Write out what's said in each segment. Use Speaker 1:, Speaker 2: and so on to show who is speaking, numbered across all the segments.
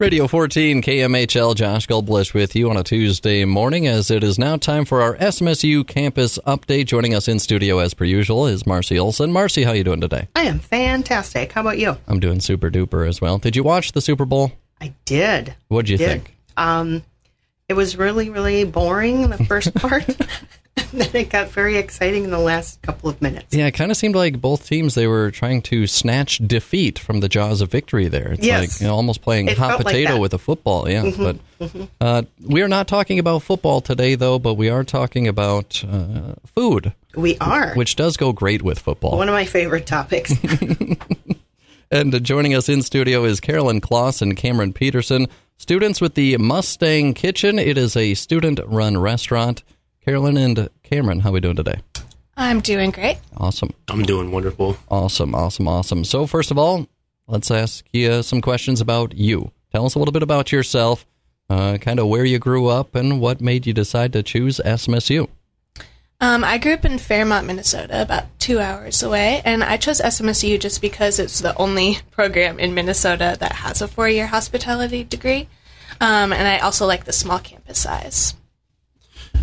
Speaker 1: Radio 14 KMHL, Josh Goldblish with you on a Tuesday morning as it is now time for our SMSU campus update. Joining us in studio as per usual is Marcy Olson. Marcy, how you doing today?
Speaker 2: I am fantastic. How about you?
Speaker 1: I'm doing super duper as well. Did you watch the Super Bowl?
Speaker 2: I did.
Speaker 1: What'd you
Speaker 2: Did.
Speaker 1: think?
Speaker 2: Um, it was really, really boring the first part. then it got very exciting in the last couple of minutes.
Speaker 1: Yeah, it kind of seemed like both teams they were trying to snatch defeat from the jaws of victory there. It's
Speaker 2: Yes.
Speaker 1: like you know, almost playing
Speaker 2: It
Speaker 1: hot
Speaker 2: like
Speaker 1: potato.
Speaker 2: Mm-hmm,
Speaker 1: with a football. Yeah, but uh, we are not talking about football today, though. But we are talking about uh, food,
Speaker 2: We are.
Speaker 1: which does go great with football.
Speaker 2: One of my favorite topics.
Speaker 1: And uh, joining us in studio is Karalyn Closs and Cameron Peterson, students with the Mustang Kitchen. It is a student-run restaurant. Karalyn and Cameron, how are we doing today?
Speaker 3: I'm doing great.
Speaker 1: Awesome,
Speaker 4: I'm doing wonderful.
Speaker 1: awesome, awesome, awesome. So first of all, let's ask you some questions about you. Tell us a little bit about yourself, uh, kind of where you grew up, and what made you decide to choose SMSU.
Speaker 3: Um, I grew up in Fairmont, Minnesota, about two hours away, and I chose SMSU just because it's the only program in Minnesota that has a four year hospitality degree. Um, and I also like the small campus size.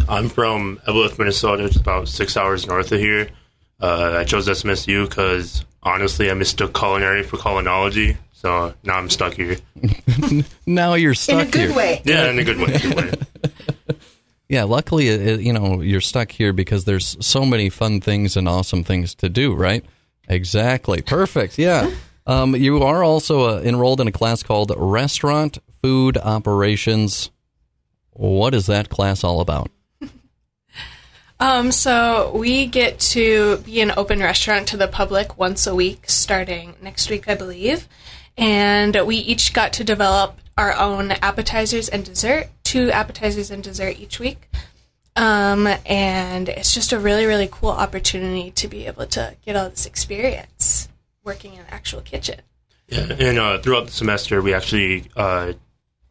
Speaker 4: I'm from Eveleth, Minnesota. It's about six hours north of here. Uh, I chose SMSU because honestly, I mistook culinary for culinology. So now I'm stuck here.
Speaker 1: Now you're
Speaker 2: in
Speaker 1: stuck
Speaker 2: a good
Speaker 1: here.
Speaker 2: way.
Speaker 4: Yeah, in a good way. Good way.
Speaker 1: Yeah, luckily, you know, you're stuck here because there's so many fun things and awesome things to do, right? Exactly. Perfect. Yeah. Um, you are also uh, enrolled in a class called Restaurant Food Operations. What is that class all about?
Speaker 3: Um, so we get to be an open restaurant to the public once a week, starting next week, I believe. And we each got to develop our own appetizers and dessert, two appetizers and dessert each week. Um, and it's just a really, really cool opportunity to be able to get all this experience working in an actual kitchen.
Speaker 4: Yeah, and uh, throughout the semester, we actually uh,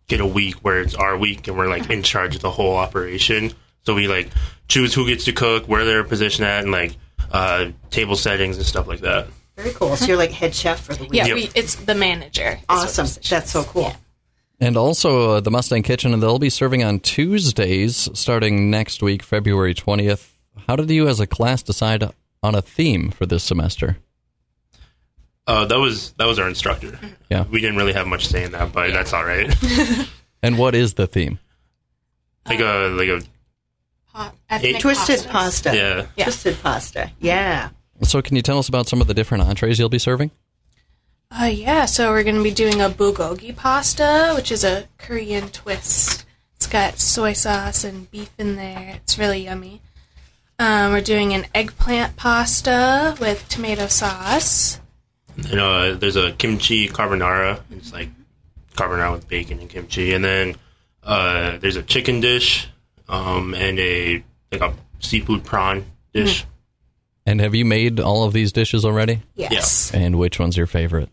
Speaker 4: get a week where it's our week, and we're like in charge of the whole operation. So we like choose who gets to cook, where they're positioned at, and like uh, table settings and stuff like that.
Speaker 2: Very cool. So you're like head chef for the week.
Speaker 3: Yeah,
Speaker 4: Yep.
Speaker 3: we, it's the manager.
Speaker 2: Awesome. That's so cool.
Speaker 3: Yeah.
Speaker 1: And also uh, the Mustang Kitchen, and they'll be serving on Tuesdays starting next week, February 20th. How did you as a class decide on a theme for this semester?
Speaker 4: Uh, that was that was our instructor.
Speaker 1: Yeah.
Speaker 4: we didn't really have much say in that, but that's all right.
Speaker 1: And what is the theme?
Speaker 4: like a like a
Speaker 3: Hot, ethnic
Speaker 2: Twisted
Speaker 3: pastas.
Speaker 2: pasta.
Speaker 4: yeah.
Speaker 3: Yeah.
Speaker 2: Twisted pasta. Yeah.
Speaker 1: So, can you tell us about some of the different entrees you'll be serving?
Speaker 3: Uh, yeah, so we're going to be doing a bulgogi pasta, which is a Korean twist. It's got soy sauce and beef in there. It's really yummy. Um, we're doing an eggplant pasta with tomato sauce.
Speaker 4: And uh, there's a kimchi carbonara. It's like carbonara with bacon and kimchi. And then uh, there's a chicken dish um, and a like a seafood prawn dish.
Speaker 1: And have you made all of these dishes already?
Speaker 3: Yes.
Speaker 1: And which one's your favorite?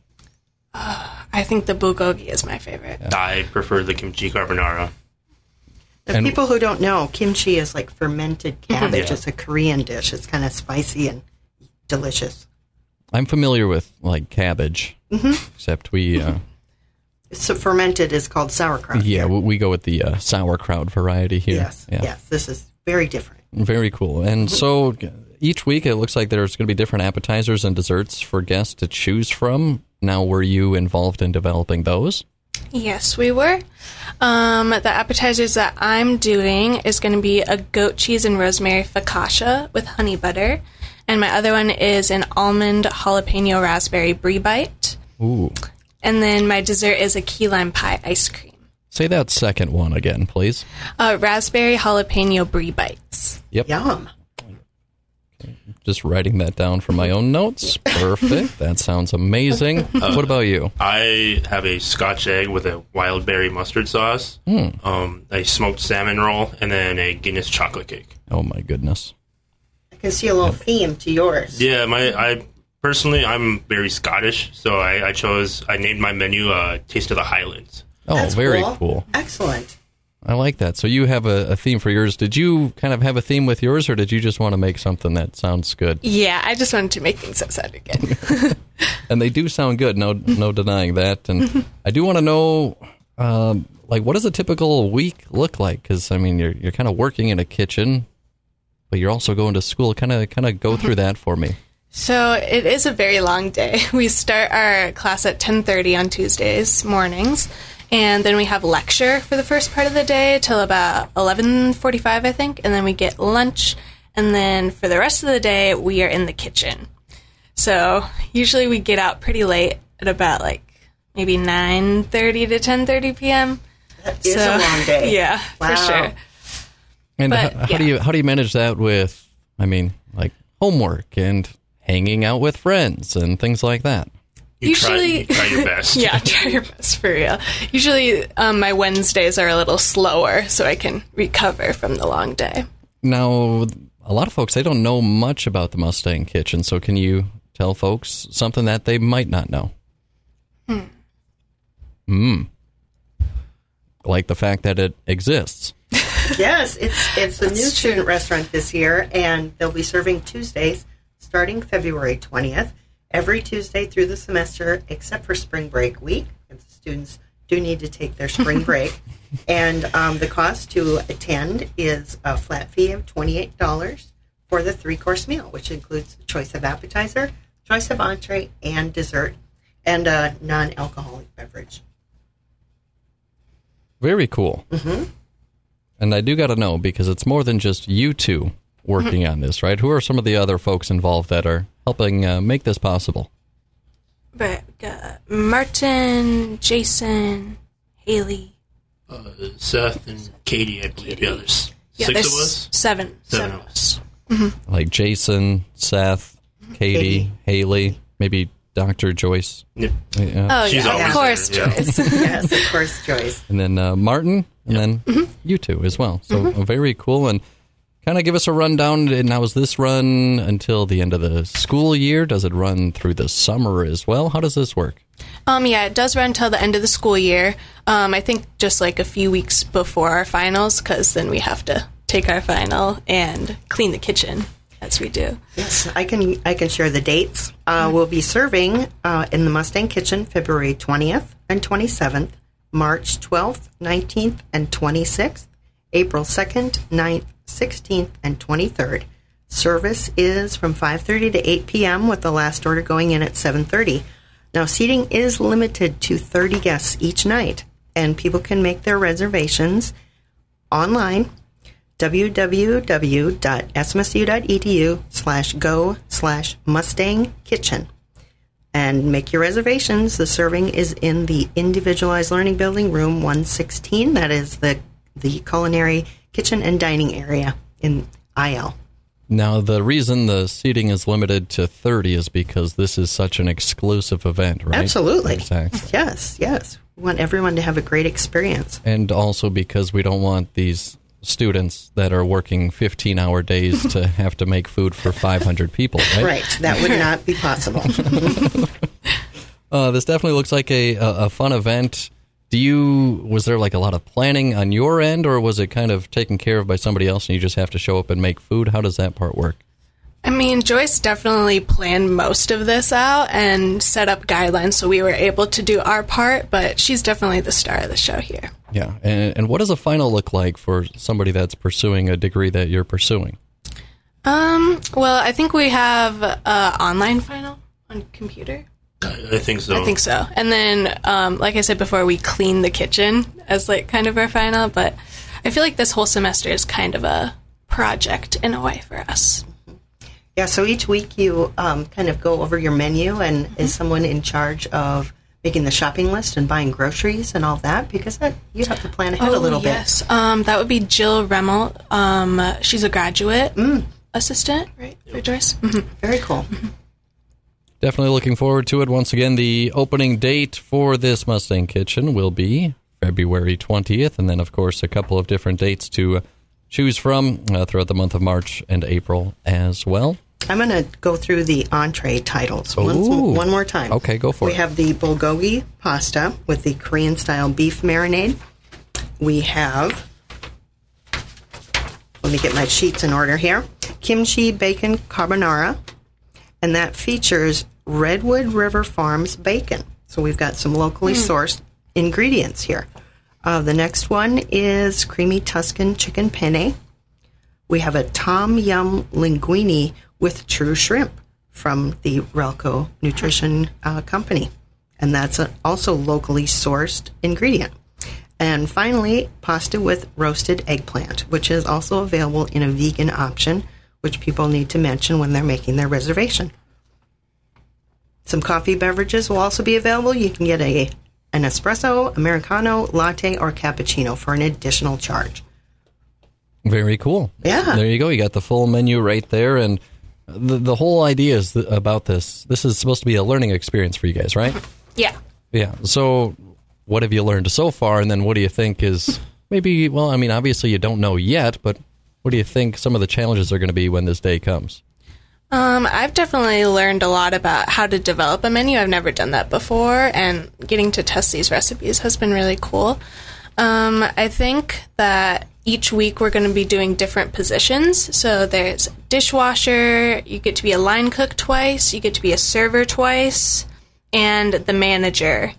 Speaker 3: I think the bulgogi is my favorite.
Speaker 4: I prefer the kimchi carbonara.
Speaker 2: The
Speaker 1: And-
Speaker 2: people who don't know, kimchi is like fermented cabbage.
Speaker 4: Yeah.
Speaker 2: It's a Korean dish. It's kind of spicy and delicious.
Speaker 1: I'm familiar with like cabbage, except we, uh,
Speaker 2: So fermented is called sauerkraut.
Speaker 1: yeah,
Speaker 2: here.
Speaker 1: we, we go with the uh, sauerkraut variety here.
Speaker 2: Yes.
Speaker 1: Yeah.
Speaker 2: Yes. This is very different.
Speaker 1: Very cool. And so each week it looks like there's going to be different appetizers and desserts for guests to choose from. Now, were you involved in developing those?
Speaker 3: Yes, we were. Um, the appetizers that I'm doing is going to be a goat cheese and rosemary focaccia with honey butter. And my other one is an almond jalapeno raspberry brie bite.
Speaker 1: Ooh.
Speaker 3: And then my dessert is a key lime pie ice cream.
Speaker 1: Say that second one again, please.
Speaker 3: Uh, raspberry jalapeno brie bites.
Speaker 1: Yep.
Speaker 2: Yum.
Speaker 1: Just writing that down for my own notes. Perfect. that sounds amazing. what about you?
Speaker 4: I have a Scotch egg with a wild berry mustard sauce, um, a smoked salmon roll, and then a Guinness chocolate cake.
Speaker 1: Oh my goodness.
Speaker 2: I can see a little theme to yours.
Speaker 4: Yeah, my I personally I'm very Scottish, so I, I chose I named my menu uh, "Taste of the Highlands."
Speaker 1: Oh,
Speaker 2: That's
Speaker 1: very cool.
Speaker 2: Excellent.
Speaker 1: I like that. So you have a, a theme for yours. Did you kind of have a theme with yours, or did you just want to make something that sounds good?
Speaker 3: Yeah, I just wanted to make things that sounded good.
Speaker 1: And they do sound good. No, no denying that. And I do want to know um, like what does a typical week look like? Because I mean, you're you're kind of working in a kitchen, but you're also going to school. Kind of kind of go through that for me.
Speaker 3: So it is a very long day. We start our class at 10:30 on Tuesdays mornings, and then we have lecture for the first part of the day till about 11:45 I think, and then we get lunch, and then for the rest of the day we are in the kitchen. So usually we get out pretty late at about like maybe 9:30 to 10:30 p.m.
Speaker 2: That is
Speaker 3: So-
Speaker 2: a long day.
Speaker 3: Yeah,
Speaker 2: Wow.
Speaker 3: for sure.
Speaker 1: And
Speaker 3: But,
Speaker 1: how, how
Speaker 3: yeah.
Speaker 1: do you how do you manage that with? I mean, like homework and hanging out with friends and things like that.
Speaker 4: You
Speaker 3: Usually-
Speaker 4: try, you try your best.
Speaker 3: Yeah, try your best for real. Usually, um, my Wednesdays are a little slower, so I can recover from the long day.
Speaker 1: Now, a lot of folks they don't know much about the Mustang Kitchen, so can you tell folks something that they might not know? Hmm. Like the fact that it exists.
Speaker 2: Yes, it's it's a new student restaurant this year, and they'll be serving Tuesdays starting February twentieth, every Tuesday through the semester, except for spring break week. And the students do need to take their spring break, and um, the cost to attend is a flat fee of twenty eight dollars for the three course meal, which includes a choice of appetizer, choice of entree, and dessert, and a non alcoholic beverage.
Speaker 1: Very cool. Mm-hmm. And I do got to know because it's more than just you two working on this, right? Who are some of the other folks involved that are helping uh, make this possible?
Speaker 3: But uh, Martin, Jason, Haley,
Speaker 4: Uh, Seth and Katie, I believe the others.
Speaker 3: yeah,
Speaker 4: Six of us.
Speaker 3: Seven.
Speaker 4: Seven of
Speaker 3: us.
Speaker 1: Like Jason, Seth, Katie,
Speaker 2: Katie.
Speaker 1: Haley, maybe Dr. Joyce.
Speaker 4: Yep.
Speaker 1: Yeah.
Speaker 3: Oh
Speaker 4: She's
Speaker 3: yeah, of course,
Speaker 4: there, yeah.
Speaker 3: Joyce.
Speaker 2: yes, of course, Joyce.
Speaker 1: and then uh, Martin, and then you two as well. So uh, very cool. And kind of give us a rundown. And Now, is this run until the end of the school year? Does it run through the summer as well? How does this work?
Speaker 3: Um, yeah, it does run until the end of the school year. Um, I think just like a few weeks before our finals, because then we have to take our final and clean the kitchen as we do.
Speaker 2: Yes, I can. I can share the dates. Uh, we'll be serving uh, in the Mustang Kitchen February twentieth and twenty seventh, March twelfth, nineteenth, and twenty sixth, April second, 9th, sixteenth, and twenty third. Service is from five thirty to eight p.m. with the last order going in at seven thirty. Now, seating is limited to thirty guests each night, and people can make their reservations online www.smsu.edu slash go slash Mustang Kitchen. And make your reservations. The serving is in the Individualized Learning Building, room 116. That is the, the culinary kitchen and dining area in IL.
Speaker 1: Now, the reason the seating is limited to 30 is because this is such an exclusive event, right?
Speaker 2: Absolutely.
Speaker 1: Exactly.
Speaker 2: Yes, yes. We want everyone to have a great experience.
Speaker 1: And also because we don't want these students that are working 15 hour days to have to make food for 500 people, right?
Speaker 2: Right. That would not be possible.
Speaker 1: Uh, this definitely looks like a, a, a fun event. Do you, was there like a lot of planning on your end or was it kind of taken care of by somebody else and you just have to show up and make food? How does that part work?
Speaker 3: I mean, Joyce definitely planned most of this out and set up guidelines so we were able to do our part, but she's definitely the star of the show here.
Speaker 1: Yeah. And, and what does a final look like for somebody that's pursuing a degree that you're pursuing?
Speaker 3: Um, well, I think we have a online final on computer.
Speaker 4: I, I think so.
Speaker 3: I think so. And then, um, like I said before, we clean the kitchen as like kind of our final. But I feel like this whole semester is kind of a project in a way for us.
Speaker 2: Yeah, so each week you um, kind of go over your menu, and is someone in charge of making the shopping list and buying groceries and all that? Because that, you have to plan ahead a little
Speaker 3: bit. yes. Um, that would be Jill Remmel. Um, she's a graduate assistant, right, for Joyce. Mhm.
Speaker 2: Very cool.
Speaker 1: Definitely looking forward to it. Once again, the opening date for this Mustang Kitchen will be February 20th, and then, of course, a couple of different dates to choose from uh, throughout the month of March and April as well.
Speaker 2: I'm going to go through the entree titles once, one more time.
Speaker 1: Okay, go for
Speaker 2: we
Speaker 1: it.
Speaker 2: have the bulgogi pasta with the Korean style beef marinade. We have, let me get my sheets in order here kimchi bacon carbonara, and that features Redwood River Farms bacon. So we've got some locally sourced ingredients here. Uh, the next one is creamy Tuscan chicken penne. We have a Tom Yum linguine with true shrimp from the Relco Nutrition uh, Company. And that's a, also locally sourced ingredient. And finally, pasta with roasted eggplant, which is also available in a vegan option, which people need to mention when they're making their reservation. Some coffee beverages will also be available. You can get a an espresso, americano, latte, or cappuccino for an additional charge.
Speaker 1: Very cool.
Speaker 2: Yeah.
Speaker 1: There you go. You got the full menu right there, and the the whole idea is th- about this. This is supposed to be a learning experience for you guys, right?
Speaker 3: Yeah.
Speaker 1: Yeah. So, what have you learned so far, and then what do you think is maybe? Well, I mean, obviously you don't know yet, but what do you think some of the challenges are going to be when this day comes?
Speaker 3: Um, I've definitely learned a lot about how to develop a menu. I've never done that before, and getting to test these recipes has been really cool. Um, I think that each week we're going to be doing different positions. So there's dishwasher, you get to be a line cook twice, you get to be a server twice, and the manager,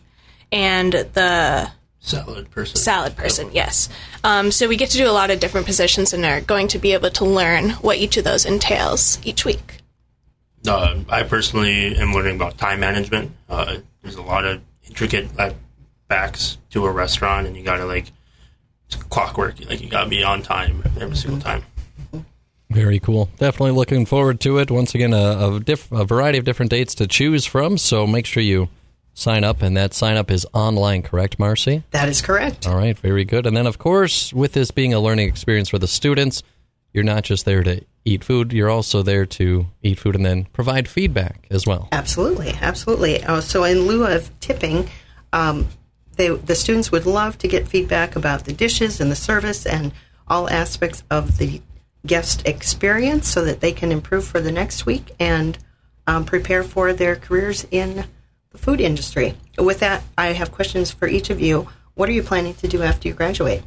Speaker 3: and the
Speaker 4: Salad person.
Speaker 3: salad person, yes. Um, so we get to do a lot of different positions and are going to be able to learn what each of those entails each week.
Speaker 4: Uh, I personally am learning about time management. Uh, there's a lot of intricate like, backs to a restaurant, and you gotta like it's clockwork. Like you gotta be on time every single time.
Speaker 1: Very cool. Definitely looking forward to it. Once again, a, a, diff- a variety of different dates to choose from. So make sure you sign up, and that sign up is online, correct, Marcy?
Speaker 2: That is correct.
Speaker 1: All right, very good. And then, of course, with this being a learning experience for the students, you're not just there to eat food, you're also there to eat food and then provide feedback as well.
Speaker 2: Absolutely, absolutely. Uh, so, in lieu of tipping, um, they, the students would love to get feedback about the dishes and the service and all aspects of the guest experience so that they can improve for the next week and um, prepare for their careers in food industry. With that, I have questions for each of you. What are you planning to do after you graduate?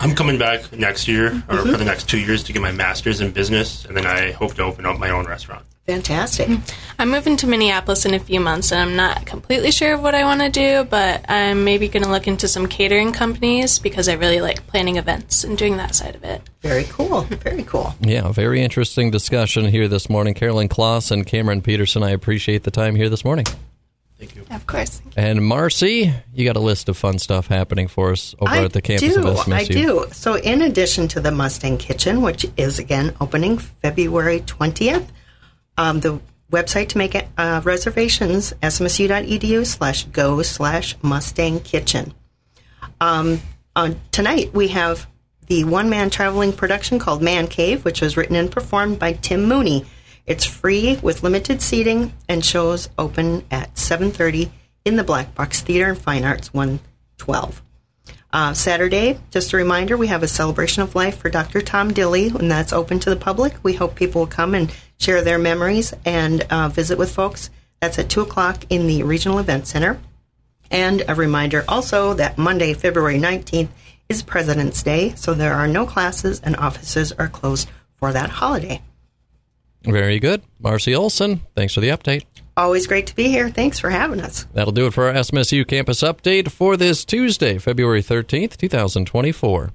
Speaker 4: I'm coming back next year or for the next two years to get my master's in business, and then I hope to open up my own restaurant.
Speaker 2: Fantastic. Hmm.
Speaker 3: I'm moving to Minneapolis in a few months, and I'm not completely sure of what I want to do, but I'm maybe going to look into some catering companies because I really like planning events and doing that side of it.
Speaker 2: Very cool. Hmm. Very cool.
Speaker 1: Yeah, very interesting discussion here this morning. Karalyn Closs and Cameron Peterson, I appreciate the time here this morning.
Speaker 4: Thank you.
Speaker 3: Of course.
Speaker 1: And Marcy, you got a list of fun stuff happening for us over
Speaker 2: I
Speaker 1: at the campus
Speaker 2: do,
Speaker 1: of SMSU.
Speaker 2: I do. So, in addition to the Mustang Kitchen, which is again opening February 20th, um, the website to make uh, reservations, smsu.edu slash go slash Mustang Kitchen. Um, on tonight, we have the one man traveling production called Man Cave, which was written and performed by Tim Mooney. It's free with limited seating and shows open at 7:30 in the Black Box Theater and Fine Arts 112. Uh, Saturday, just a reminder, we have a celebration of life for Dr. Tom Dilly, and that's open to the public. We hope people will come and share their memories and uh, visit with folks. That's at 2 o'clock in the Regional Event Center. And a reminder also that Monday, February 19th, is President's Day, so there are no classes and offices are closed for that holiday.
Speaker 1: Very good. Marcy Olson, thanks for the update.
Speaker 2: Always great to be here. Thanks for having us.
Speaker 1: That'll do it for our SMSU campus update for this Tuesday, February 13th, 2024.